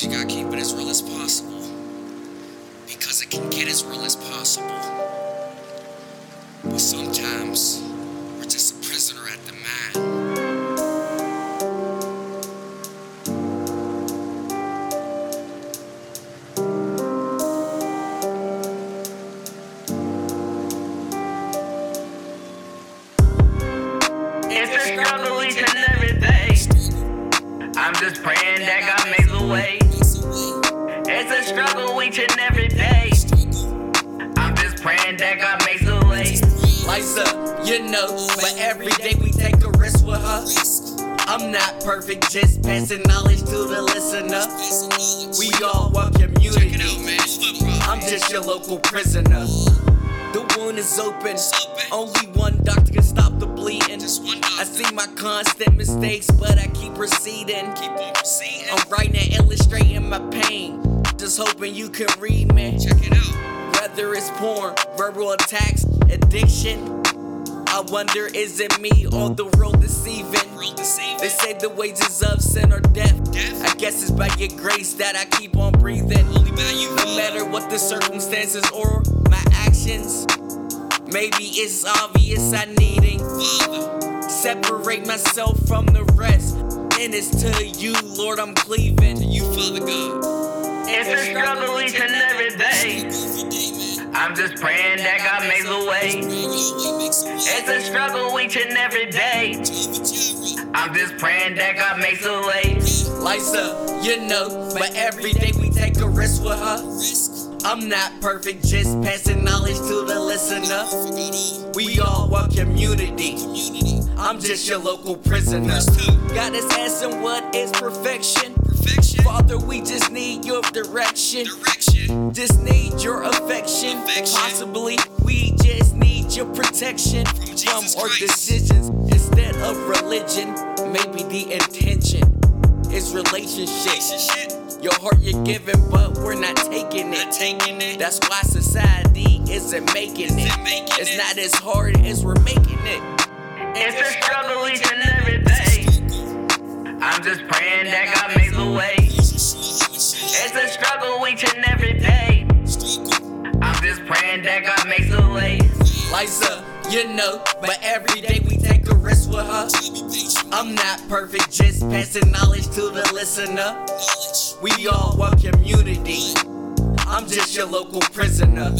sometimes you gotta keep it as real as possible. Because it can get as real as possible. But sometimes we're just a prisoner at the mind. It's a struggle each and every day. I'm just praying that God makes a way. It's a struggle each and every day. I'm just praying that God makes a way. Liza, you know, but every day we take a risk with her. I'm not perfect, just passing knowledge to the listener. We all one community. I'm just your local prisoner. The wound is open. Only one doctor can stop the bleeding. I see my constant mistakes, but I keep proceeding. Proceeding. I'm writing and illustrating my pain. Just hoping you can read me. Check it out. Whether it's porn, verbal attacks, addiction. I wonder, is it me or the world deceiving? Real deceiving. They say the wages of sin are death. Death. I guess it's by your grace that I keep on breathing. Only by you, No matter what the circumstances or my actions. Maybe it's obvious I needing Father. separate myself from the rest. And it's to you, Lord, I'm cleaving. You, Father God. It's a struggle each and every day. Every day, man. I'm just praying that God makes a way. Pray your way makes a way. It's a struggle each and every day. I'm just praying that God makes a way. Lights up, you know, but every day we take a risk with her. I'm not perfect, just passing knowledge to the listener. We all want community. Community. I'm just your local prisoner. Verse 2. God is asking what is perfection. Perfection. Father, we just need your direction. Direction. Just need your affection. Affection. Possibly, we just need your protection From Jesus our Christ. decisions instead of religion. Maybe the intention is relationship. Relationship. Your heart you're giving, but we're not taking Not it. taking it. That's why society isn't making it. Isn't making It's it. not as hard as we're making it. It's a struggle each and every day. I'm just praying that God makes a way. It's a struggle each and every day. I'm just praying that God makes a way. Liza, you know, but every day we take a risk with her. I'm not perfect, just passing knowledge to the listener. We all one community. I'm just your local prisoner.